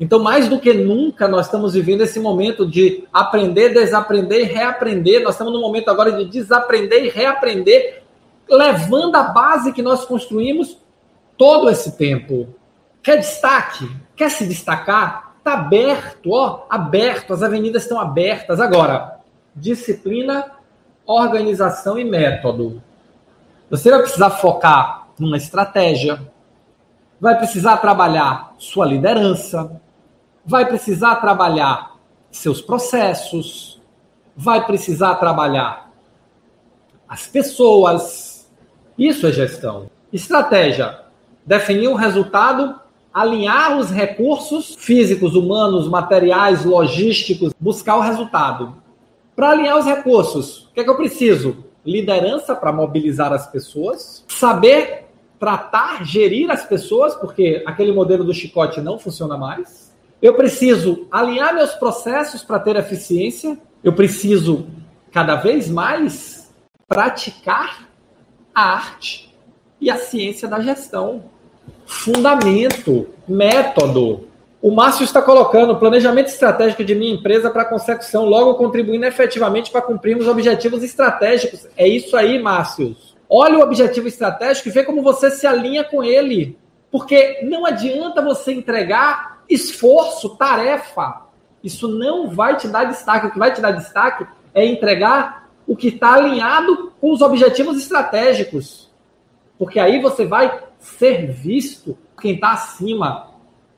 Então, mais do que nunca, nós estamos vivendo esse momento de aprender, desaprender e reaprender. Nós estamos no momento agora de desaprender e reaprender, levando a base que nós construímos todo esse tempo. Quer destaque? Quer se destacar? Está aberto, ó, aberto. As avenidas estão abertas. Agora, disciplina, organização e método. Você vai precisar focar numa estratégia, vai precisar trabalhar sua liderança, vai precisar trabalhar seus processos, vai precisar trabalhar as pessoas. Isso é gestão. Estratégia: definir um resultado, alinhar os recursos físicos, humanos, materiais, logísticos, buscar o resultado. Para alinhar os recursos, o que é que eu preciso? Liderança para mobilizar as pessoas, saber tratar, gerir as pessoas, porque aquele modelo do chicote não funciona mais eu preciso alinhar meus processos para ter eficiência. Eu preciso cada vez mais praticar a arte e a ciência da gestão. Fundamento, método. O Márcio está colocando planejamento estratégico de minha empresa para consecução, logo contribuindo efetivamente para cumprirmos objetivos estratégicos. É isso aí, Márcio. Olha o objetivo estratégico e vê como você se alinha com ele. Porque não adianta você entregar esforço, tarefa. Isso não vai te dar destaque. O que vai te dar destaque é entregar o que está alinhado com os objetivos estratégicos. Porque aí você vai ser visto quem está acima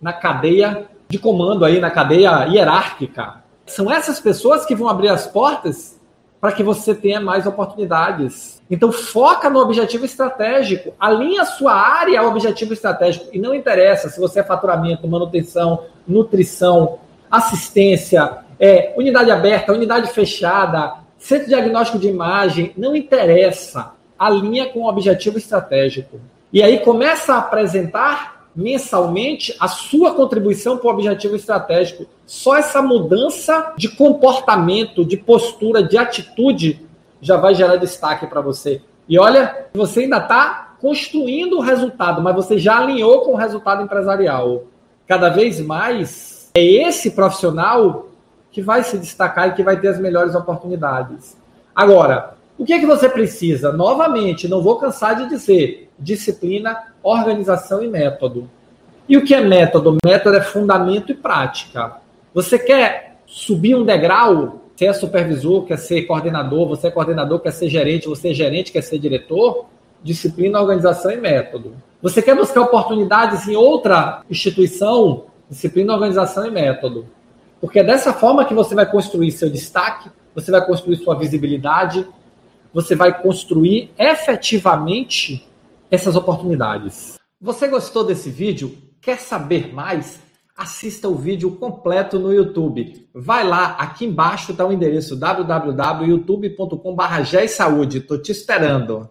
na cadeia de comando, aí na cadeia hierárquica. São essas pessoas que vão abrir as portas para que você tenha mais oportunidades. Então foca no objetivo estratégico, alinha a sua área ao objetivo estratégico e não interessa se você é faturamento, manutenção, nutrição, assistência, é, unidade aberta, unidade fechada, centro diagnóstico de imagem, não interessa. Alinha com o objetivo estratégico. E aí começa a apresentar mensalmente a sua contribuição para o objetivo estratégico. Só essa mudança de comportamento, de postura, de atitude já vai gerar destaque para você. E olha, você ainda está construindo o resultado, mas você já alinhou com o resultado empresarial. Cada vez mais é esse profissional que vai se destacar e que vai ter as melhores oportunidades. Agora, o que é que você precisa? Novamente, não vou cansar de dizer: disciplina, organização e método. E o que é método? Método é fundamento e prática. Você quer subir um degrau? Você é supervisor, quer ser coordenador, você é coordenador, quer ser gerente, você é gerente, quer ser diretor? Disciplina, organização e método. Você quer buscar oportunidades em outra instituição? Disciplina, organização e método. Porque é dessa forma que você vai construir seu destaque, você vai construir sua visibilidade, você vai construir efetivamente essas oportunidades. Você gostou desse vídeo? Quer saber mais? Assista o vídeo completo no YouTube. Vai lá, aqui embaixo está o endereço www.youtube.com.br. Estou te esperando.